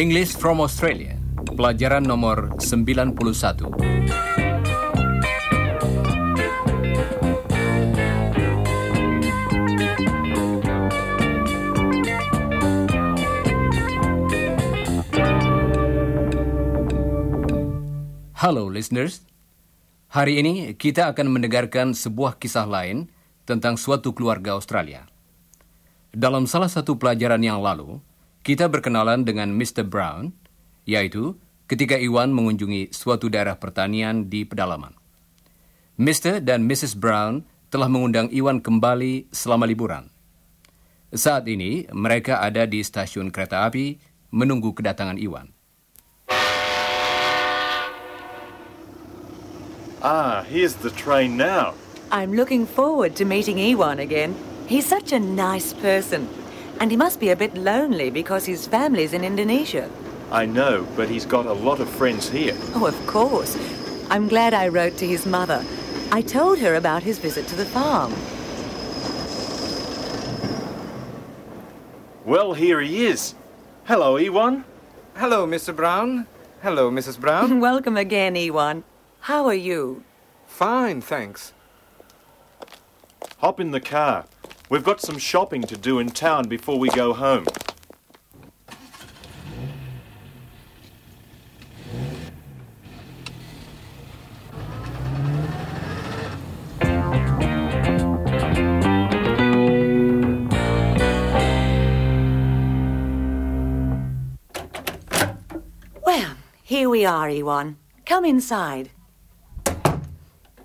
English from Australia, pelajaran nomor 91. Halo listeners, hari ini kita akan mendengarkan sebuah kisah lain tentang suatu keluarga Australia. Dalam salah satu pelajaran yang lalu, kita berkenalan dengan Mr. Brown, yaitu ketika Iwan mengunjungi suatu daerah pertanian di pedalaman. Mr. dan Mrs. Brown telah mengundang Iwan kembali selama liburan. Saat ini, mereka ada di stasiun kereta api menunggu kedatangan Iwan. Ah, here's the train now. I'm looking forward to meeting Iwan again. He's such a nice person. And he must be a bit lonely because his family's in Indonesia. I know, but he's got a lot of friends here. Oh, of course. I'm glad I wrote to his mother. I told her about his visit to the farm. Well, here he is. Hello, Iwan. Hello, Mr. Brown. Hello, Mrs. Brown. Welcome again, Iwan. How are you? Fine, thanks. Hop in the car. We've got some shopping to do in town before we go home. Well, here we are, Iwan. Come inside.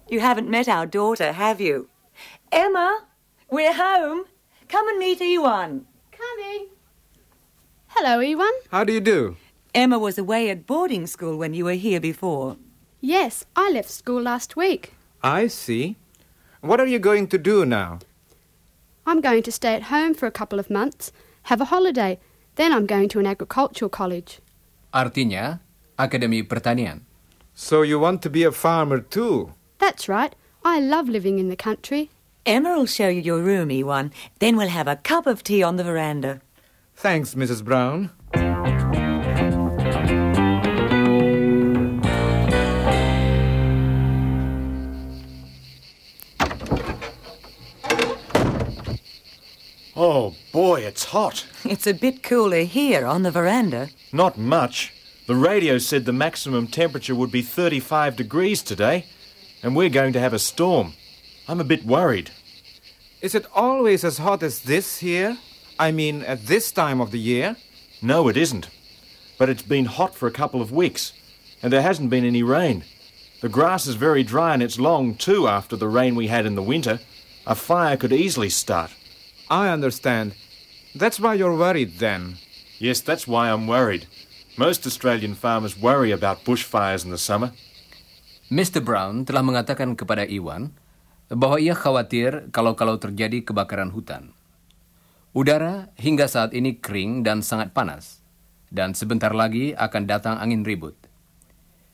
You haven't met our daughter, have you? Emma, we're home. Come and meet Iwan. Coming. Hello, Iwan. How do you do? Emma was away at boarding school when you were here before. Yes, I left school last week. I see. What are you going to do now? I'm going to stay at home for a couple of months, have a holiday, then I'm going to an agricultural college. Artinya, Akademi Pertanian. So you want to be a farmer too? That's right. I love living in the country. Emma will show you your room, Iwan. Then we'll have a cup of tea on the veranda. Thanks, Mrs. Brown. Oh, boy, it's hot. It's a bit cooler here on the veranda. Not much. The radio said the maximum temperature would be 35 degrees today, and we're going to have a storm. I'm a bit worried. Is it always as hot as this here? I mean, at this time of the year? No, it isn't. But it's been hot for a couple of weeks, and there hasn't been any rain. The grass is very dry and it's long too after the rain we had in the winter. A fire could easily start. I understand. That's why you're worried then. Yes, that's why I'm worried. Most Australian farmers worry about bushfires in the summer. Mr. Brown telah mengatakan kepada Iwan bahwa ia khawatir kalau-kalau terjadi kebakaran hutan. Udara hingga saat ini kering dan sangat panas, dan sebentar lagi akan datang angin ribut.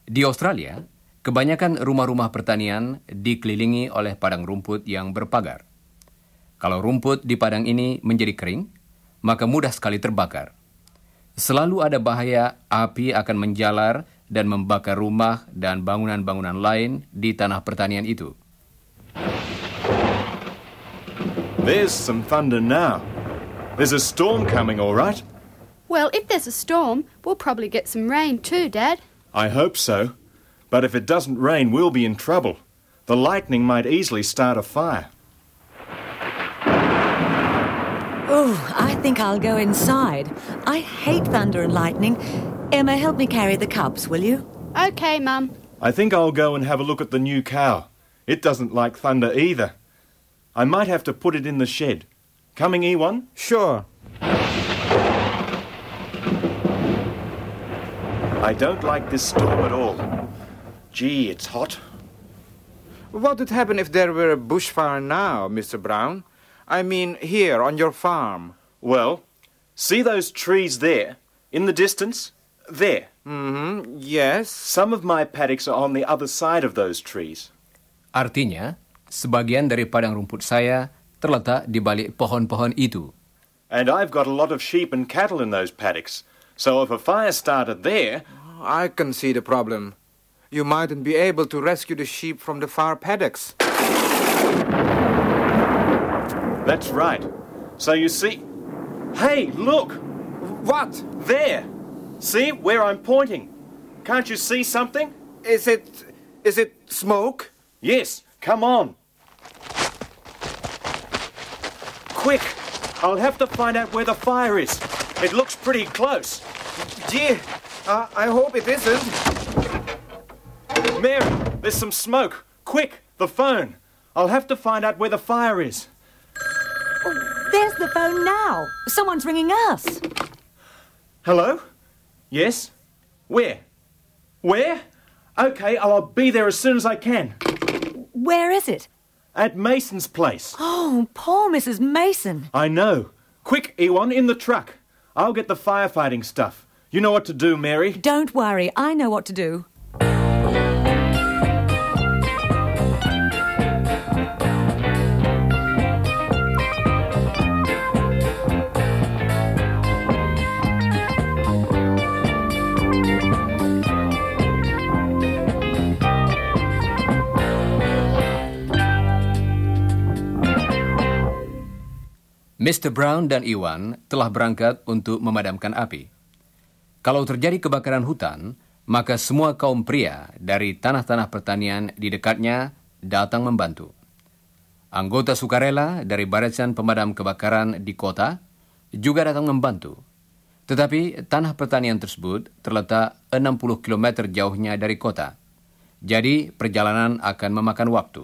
Di Australia, kebanyakan rumah-rumah pertanian dikelilingi oleh padang rumput yang berpagar. Kalau rumput di padang ini menjadi kering, maka mudah sekali terbakar. Selalu ada bahaya api akan menjalar dan membakar rumah dan bangunan-bangunan lain di tanah pertanian itu. There's some thunder now. There's a storm coming, all right. Well, if there's a storm, we'll probably get some rain too, Dad. I hope so. But if it doesn't rain, we'll be in trouble. The lightning might easily start a fire. Oh, I think I'll go inside. I hate thunder and lightning. Emma, help me carry the cups, will you? Okay, Mum. I think I'll go and have a look at the new cow. It doesn't like thunder either. I might have to put it in the shed. Coming, Iwan? Sure. I don't like this storm at all. Gee, it's hot. What would happen if there were a bushfire now, Mr. Brown? I mean, here on your farm. Well, see those trees there, in the distance? There. Mm-hmm. Yes. Some of my paddocks are on the other side of those trees. Artinya, sebagian dari padang rumput saya terletak di balik pohon-pohon itu. And I've got a lot of sheep and cattle in those paddocks. So if a fire started there, I can see the problem. You mightn't be able to rescue the sheep from the far paddocks. that's right. So you see. Hey, look! What? There! See where I'm pointing? Can't you see something? Is it. is it smoke? Yes, come on. Quick! I'll have to find out where the fire is. It looks pretty close. Gee, uh, I hope it isn't. Mary, there's some smoke. Quick, the phone. I'll have to find out where the fire is. Oh, There's the phone now. Someone's ringing us. Hello? Yes? Where? Where? Okay, I'll be there as soon as I can. Where is it? At Mason's place. Oh, poor Mrs. Mason. I know. Quick, Iwan, in the truck. I'll get the firefighting stuff. You know what to do, Mary. Don't worry, I know what to do. Mr. Brown dan Iwan telah berangkat untuk memadamkan api. Kalau terjadi kebakaran hutan, maka semua kaum pria dari tanah-tanah pertanian di dekatnya datang membantu. Anggota sukarela dari Barisan Pemadam Kebakaran di kota juga datang membantu. Tetapi tanah pertanian tersebut terletak 60 km jauhnya dari kota. Jadi perjalanan akan memakan waktu.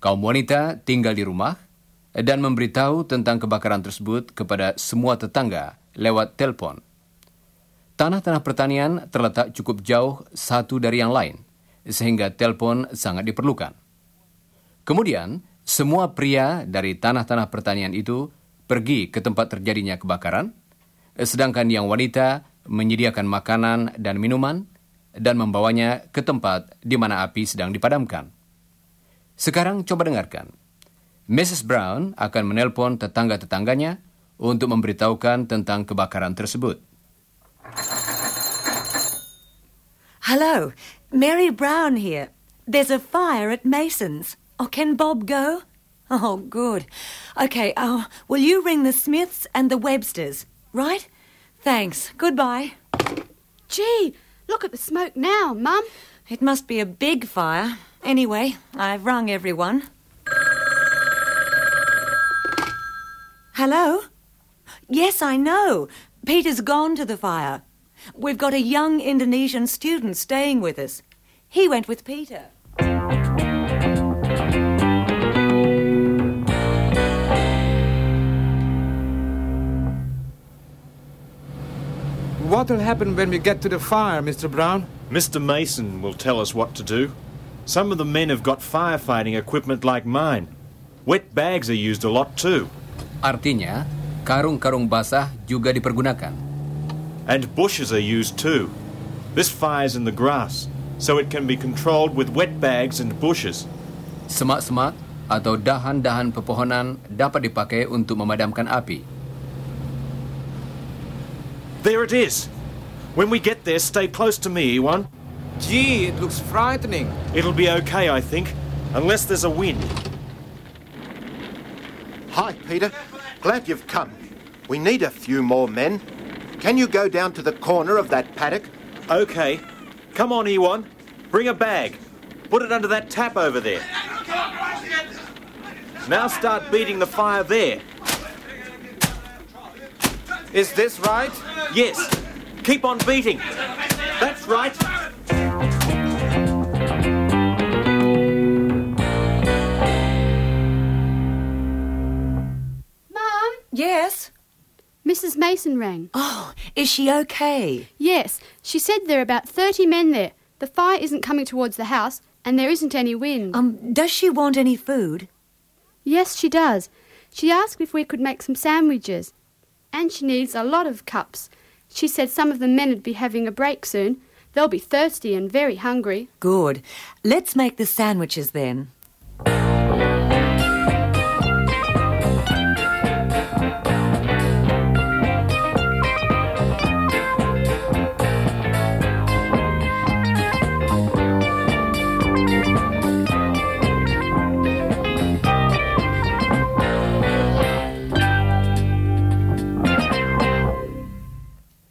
Kaum wanita tinggal di rumah dan memberitahu tentang kebakaran tersebut kepada semua tetangga lewat telepon. Tanah-tanah pertanian terletak cukup jauh satu dari yang lain, sehingga telepon sangat diperlukan. Kemudian, semua pria dari tanah-tanah pertanian itu pergi ke tempat terjadinya kebakaran, sedangkan yang wanita menyediakan makanan dan minuman dan membawanya ke tempat di mana api sedang dipadamkan. Sekarang coba dengarkan. Mrs. Brown akan menelpon tetangga-tetangganya untuk memberitahukan tentang kebakaran tersebut. Hello, Mary Brown here. There's a fire at Mason's. Oh, can Bob go? Oh, good. Okay, oh, will you ring the Smiths and the Websters, right? Thanks. Goodbye. Gee, look at the smoke now, Mum. It must be a big fire. Anyway, I've rung everyone. Hello? Yes, I know. Peter's gone to the fire. We've got a young Indonesian student staying with us. He went with Peter. What'll happen when we get to the fire, Mr. Brown? Mr. Mason will tell us what to do. Some of the men have got firefighting equipment like mine. Wet bags are used a lot too. Artinya, karung-karung basah juga dipergunakan. And bushes are used too. This fire's in the grass, so it can be controlled with wet bags and bushes. Semak-semak atau dahan-dahan pepohonan dapat dipakai untuk memadamkan api. There it is. When we get there, stay close to me, Ewan. Gee, it looks frightening. It'll be okay, I think, unless there's a wind. Hi, Peter. Glad you've come. We need a few more men. Can you go down to the corner of that paddock? Okay. Come on, Iwan. Bring a bag. Put it under that tap over there. Now start beating the fire there. Is this right? Yes. Keep on beating. That's right. Mason rang. Oh, is she okay? Yes, she said there are about 30 men there. The fire isn't coming towards the house, and there isn't any wind. Um, does she want any food? yes, she does. She asked if we could make some sandwiches. And she needs a lot of cups. She said some of the men would be having a break soon. They'll be thirsty and very hungry. Good. Let's make the sandwiches then.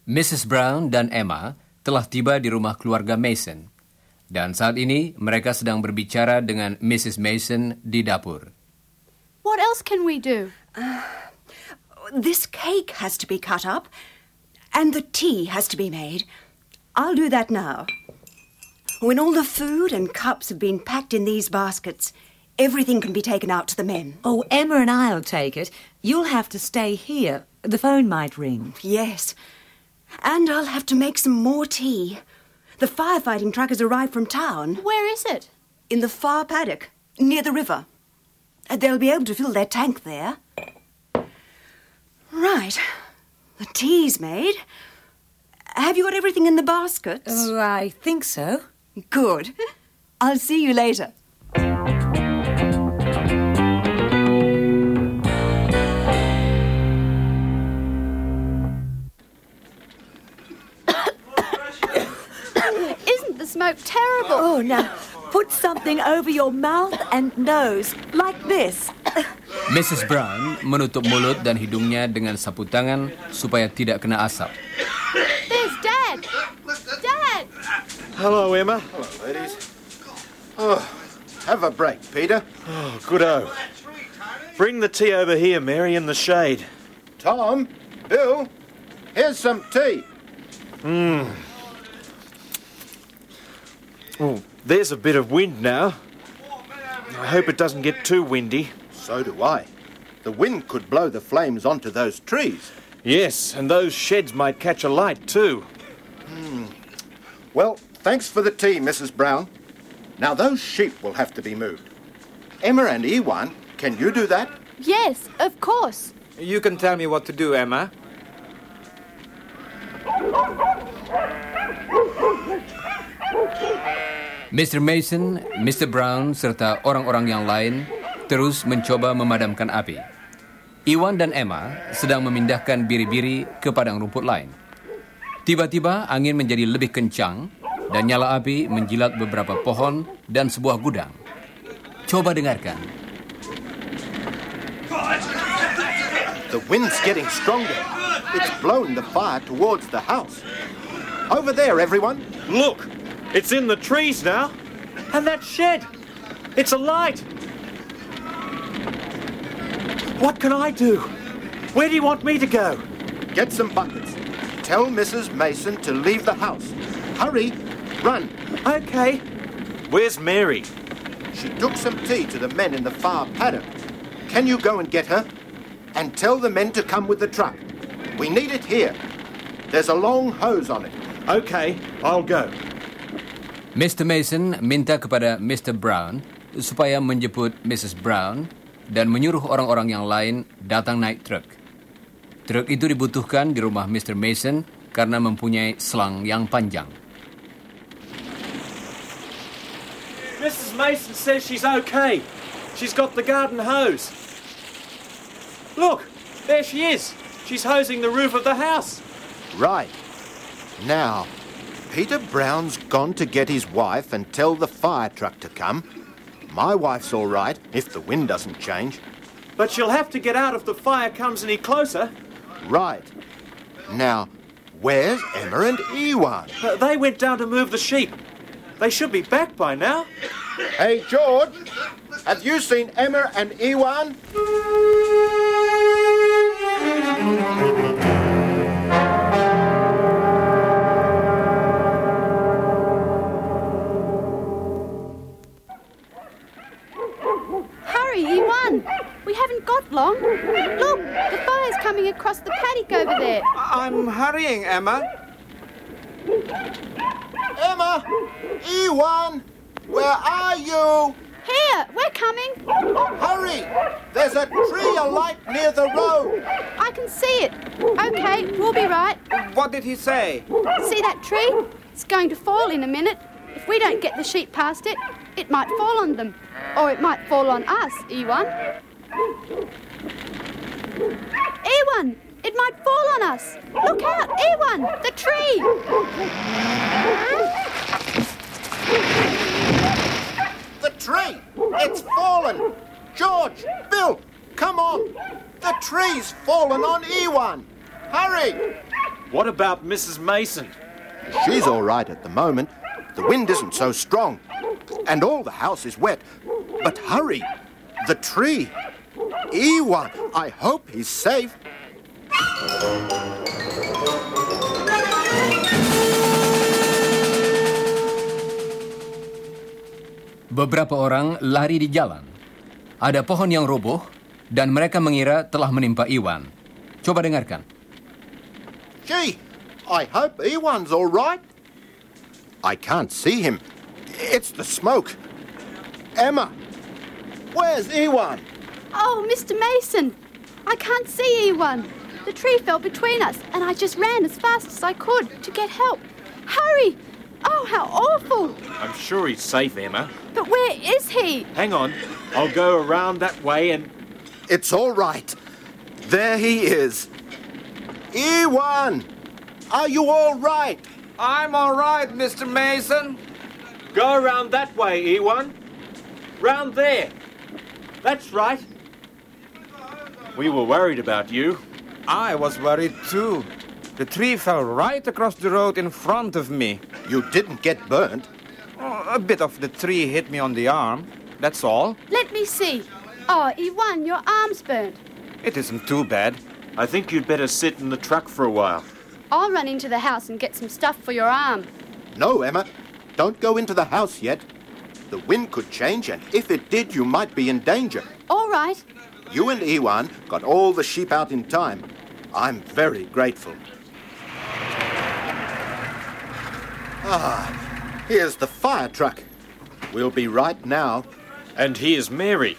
Mrs. Brown dan Emma telah tiba di rumah keluarga Mason. Dan saat ini mereka sedang berbicara dengan Mrs. Mason di dapur. What else can we do? Uh, this cake has to be cut up, and the tea has to be made. I'll do that now. When all the food and cups have been packed in these baskets, everything can be taken out to the men. Oh, Emma and I'll take it. You'll have to stay here. The phone might ring. Yes. And I'll have to make some more tea. The firefighting truck has arrived from town Where is it? in the far paddock near the river. Uh, They'll be able to fill their tank there. Right. The tea's made. Have you got everything in the baskets? Oh, I think so. Good. I'll see you later. Isn't smoke terrible? Oh, now put something over your mouth and nose, like this. Mrs. Brown menutup mulut dan hidungnya dengan sapu tangan supaya tidak kena asap. There's Dad! Dad! Hello, Emma. Hello, ladies. Oh, have a break, Peter. Oh, goodo. Bring the tea over here, Mary, in the shade. Tom, Bill, here's some tea. Hmm. Oh, there's a bit of wind now. I hope it doesn't get too windy. So do I. The wind could blow the flames onto those trees. Yes, and those sheds might catch a light too. Hmm. Well, thanks for the tea, Mrs. Brown. Now, those sheep will have to be moved. Emma and Iwan, can you do that? Yes, of course. You can tell me what to do, Emma. Mr. Mason, Mr. Brown, serta orang-orang yang lain terus mencoba memadamkan api. Iwan dan Emma sedang memindahkan biri-biri ke padang rumput lain. Tiba-tiba angin menjadi lebih kencang dan nyala api menjilat beberapa pohon dan sebuah gudang. Coba dengarkan. The wind's getting stronger. It's blown the fire towards the house. Over there, everyone. Look, it's in the trees now. And that shed, it's alight. What can I do? Where do you want me to go? Get some buckets. Tell Mrs. Mason to leave the house. Hurry. Run. Okay. Where's Mary? She took some tea to the men in the far paddock. Can you go and get her? And tell the men to come with the truck. We need it here. There's a long hose on it. Okay, I'll go. Mr. Mason minta kepada Mr. Brown supaya menjemput Mrs. Brown dan menyuruh orang-orang yang lain datang naik truk. Truk itu dibutuhkan di rumah Mr. Mason karena mempunyai selang yang panjang. Mrs. Mason says she's okay. She's got the garden hose. Look, there she is. She's hosing the roof of the house. Right. Now, Peter Brown's gone to get his wife and tell the fire truck to come. My wife's all right if the wind doesn't change. But she'll have to get out if the fire comes any closer. Right. Now, where's Emma and Iwan? Uh, they went down to move the sheep. They should be back by now. Hey, George, have you seen Emma and Iwan? Across the paddock over there. I'm hurrying, Emma. Emma! Iwan! Where are you? Here, we're coming. Hurry! There's a tree alight near the road. I can see it. Okay, we'll be right. What did he say? See that tree? It's going to fall in a minute. If we don't get the sheep past it, it might fall on them. Or it might fall on us, Iwan. Iwan! It might fall on us! Look out, Iwan! The tree! The tree! It's fallen! George! Bill! Come on! The tree's fallen on Iwan! Hurry! What about Mrs. Mason? She's all right at the moment. The wind isn't so strong. And all the house is wet. But hurry! The tree! Iwan! I hope he's safe. Beberapa orang lari di jalan. Ada pohon yang roboh dan mereka mengira telah menimpa Iwan. Coba dengarkan. Gee, I hope Iwan's all right. I can't see him. It's the smoke. Emma, where's Iwan? Oh, Mr. Mason! I can't see Iwan. The tree fell between us, and I just ran as fast as I could to get help. Hurry! Oh, how awful! I'm sure he's safe, Emma. But where is he? Hang on. I'll go around that way and. It's all right. There he is. Iwan! Are you all right? I'm all right, Mr. Mason. Go around that way, Iwan. Round there. That's right. We were worried about you. I was worried too. The tree fell right across the road in front of me. You didn't get burnt. Oh, a bit of the tree hit me on the arm. That's all. Let me see. Oh, Iwan, your arm's burnt. It isn't too bad. I think you'd better sit in the truck for a while. I'll run into the house and get some stuff for your arm. No, Emma. Don't go into the house yet. The wind could change, and if it did, you might be in danger. All right. You and Iwan got all the sheep out in time. I'm very grateful. Ah, here's the fire truck. We'll be right now. And here's Mary.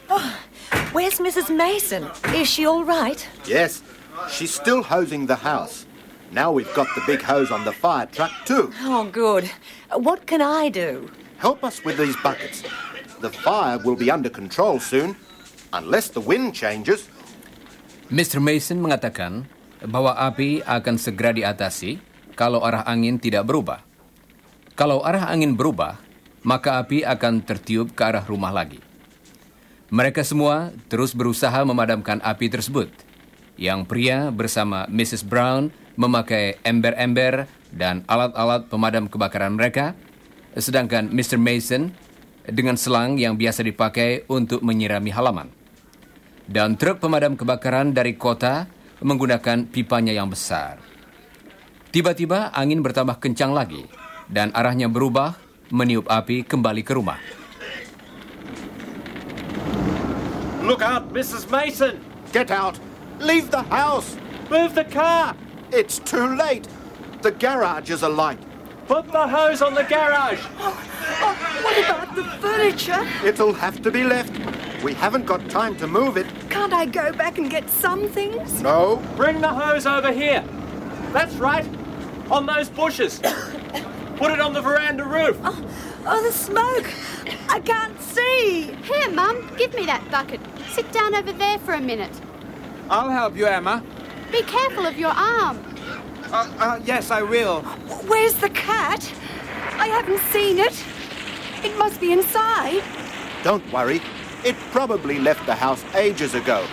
Where's Mrs. Mason? Is she all right? Yes, she's still hosing the house. Now we've got the big hose on the fire truck, too. Oh, good. What can I do? Help us with these buckets. The fire will be under control soon, unless the wind changes. Mr. Mason mengatakan bahwa api akan segera diatasi kalau arah angin tidak berubah. Kalau arah angin berubah, maka api akan tertiup ke arah rumah lagi. Mereka semua terus berusaha memadamkan api tersebut. Yang pria bersama Mrs. Brown memakai ember-ember dan alat-alat pemadam kebakaran mereka, sedangkan Mr. Mason dengan selang yang biasa dipakai untuk menyirami halaman. Dan truk pemadam kebakaran dari kota menggunakan pipanya yang besar. Tiba-tiba angin bertambah kencang lagi dan arahnya berubah meniup api kembali ke rumah. Look out, Mrs. Mason! Get out! Leave the house! Move the car! It's too late! The garage is alight. Put the hose on the garage! Oh, what about the furniture? It'll have to be left. We haven't got time to move it. Can't I go back and get some things? No, Bring the hose over here. That's right. On those bushes. Put it on the veranda roof. Oh, oh, the smoke! I can't see! Here, Mum, give me that bucket. Sit down over there for a minute. I'll help you, Emma. Be careful of your arm. Uh, uh, yes, I will. Where's the cat? I haven't seen it. It must be inside. don't worry. It probably left the house ages ago.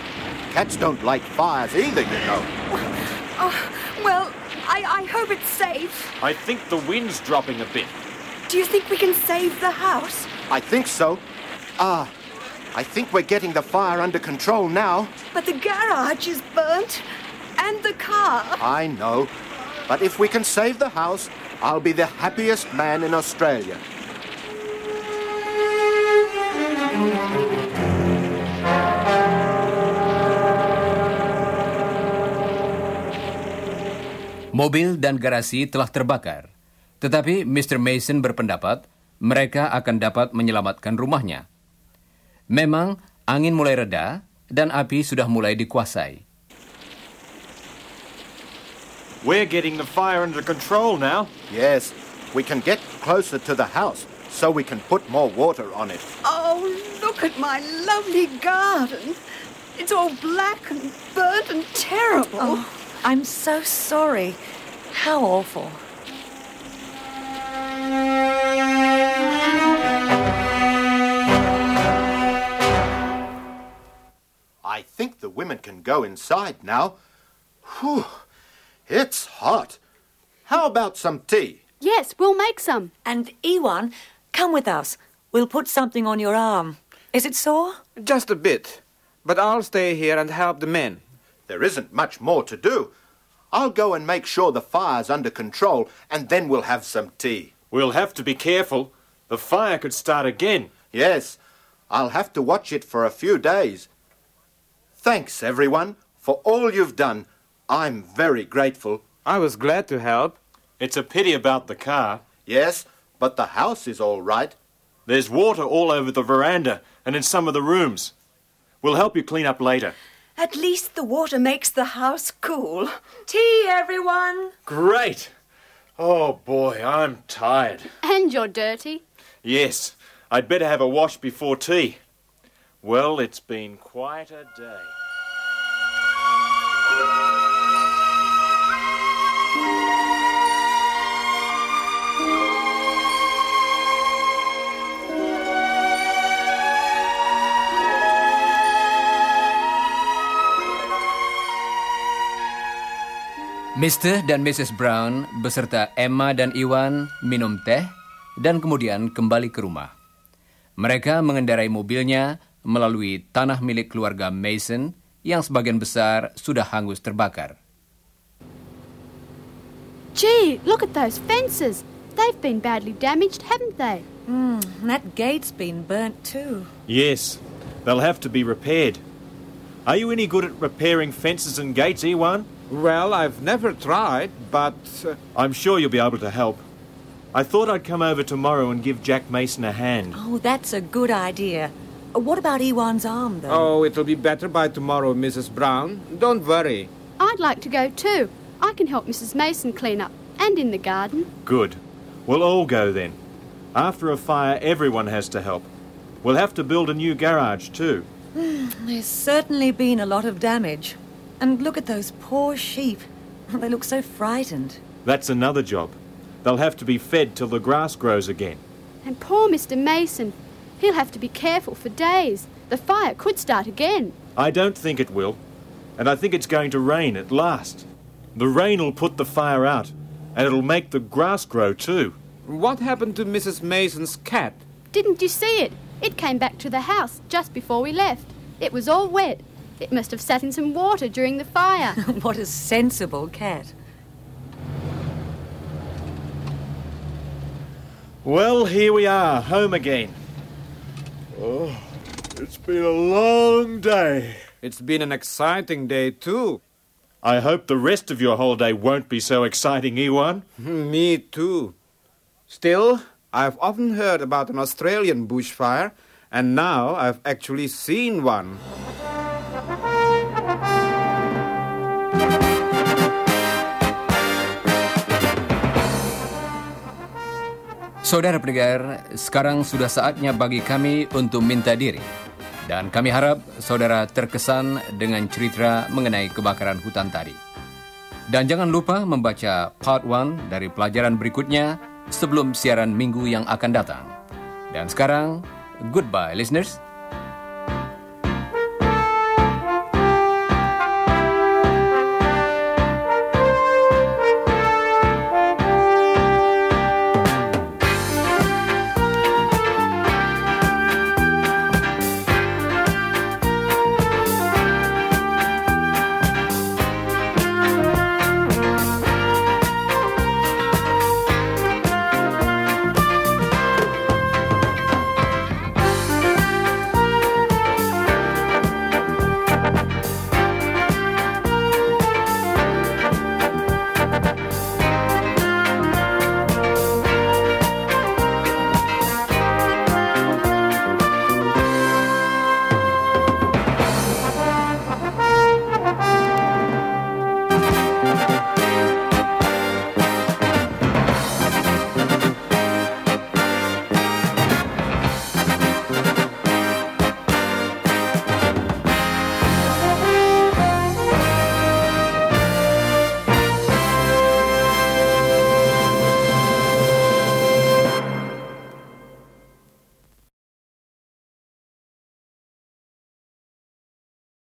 Cats don't like fires either, you know. Oh, well, I, I hope it's safe. I think the wind's dropping a bit. Do you think we can save the house? I think so. Ah, I think we're getting the fire under control now. But the garage is burnt. And the car. I know. But if we can save the house, I'll be the happiest man in Australia. Mobil dan garasi telah terbakar. Tetapi Mr. Mason berpendapat mereka akan dapat menyelamatkan rumahnya. Memang angin mulai reda dan api sudah mulai dikuasai. We're getting the fire under control now. Yes, we can get closer to the house so we can put more water on it. Oh, look at my lovely garden. It's all black and burnt and terrible. Oh, I'm so sorry. How awful. I think the women can go inside now. Whew, it's hot. How about some tea? Yes, we'll make some. And Iwan, come with us. We'll put something on your arm. Is it sore? Just a bit. But I'll stay here and help the men. There isn't much more to do. I'll go and make sure the fire's under control, and then we'll have some tea. We'll have to be careful. The fire could start again. Yes, I'll have to watch it for a few days. Thanks, everyone, for all you've done. I'm very grateful. I was glad to help. It's a pity about the car. Yes, but the house is all right. There's water all over the veranda and in some of the rooms. We'll help you clean up later. At least the water makes the house cool. Tea, everyone. Great! Oh boy, I'm tired. And you're dirty. Yes, I'd better have a wash before tea. Well, it's been quite a day. Mr. dan Mrs. Brown beserta Emma dan Iwan minum teh dan kemudian kembali ke rumah. Mereka mengendarai mobilnya melalui tanah milik keluarga Mason yang sebagian besar sudah hangus terbakar. Gee, look at those fences. They've been badly damaged, haven't they? Hmm, that gate's been burnt too. Yes, they'll have to be repaired. Are you any good at repairing fences and gates, Ewan? Well, I've never tried, but. Uh, I'm sure you'll be able to help. I thought I'd come over tomorrow and give Jack Mason a hand. Oh, that's a good idea. What about Iwan's arm, though? oh, it'll be better by tomorrow, Mrs. Brown. Don't worry. I'd like to go too. I can help Mrs. Mason clean up and in the garden. Good. We'll all go then. After a fire, everyone has to help. We'll have to build a new garage too. There's certainly been a lot of damage. And look at those poor sheep. They look so frightened. That's another job. They'll have to be fed till the grass grows again. And poor Mr. Mason. He'll have to be careful for days. The fire could start again. I don't think it will. And I think it's going to rain at last. The rain will put the fire out, and it'll make the grass grow too. What happened to Mrs. Mason's cat? Didn't you see it? It came back to the house just before we left. It was all wet. It must have sat in some water during the fire. what a sensible cat. Well, here we are, home again. Oh, it's been a long day. It's been an exciting day, too. I hope the rest of your holiday won't be so exciting, Iwan. Hmm, me, too. Still, I've often heard about an Australian bushfire, and now I've actually seen one. Saudara pendengar, sekarang sudah saatnya bagi kami untuk minta diri. Dan kami harap saudara terkesan dengan cerita mengenai kebakaran hutan tadi. Dan jangan lupa membaca part 1 dari pelajaran berikutnya sebelum siaran minggu yang akan datang. Dan sekarang, goodbye listeners.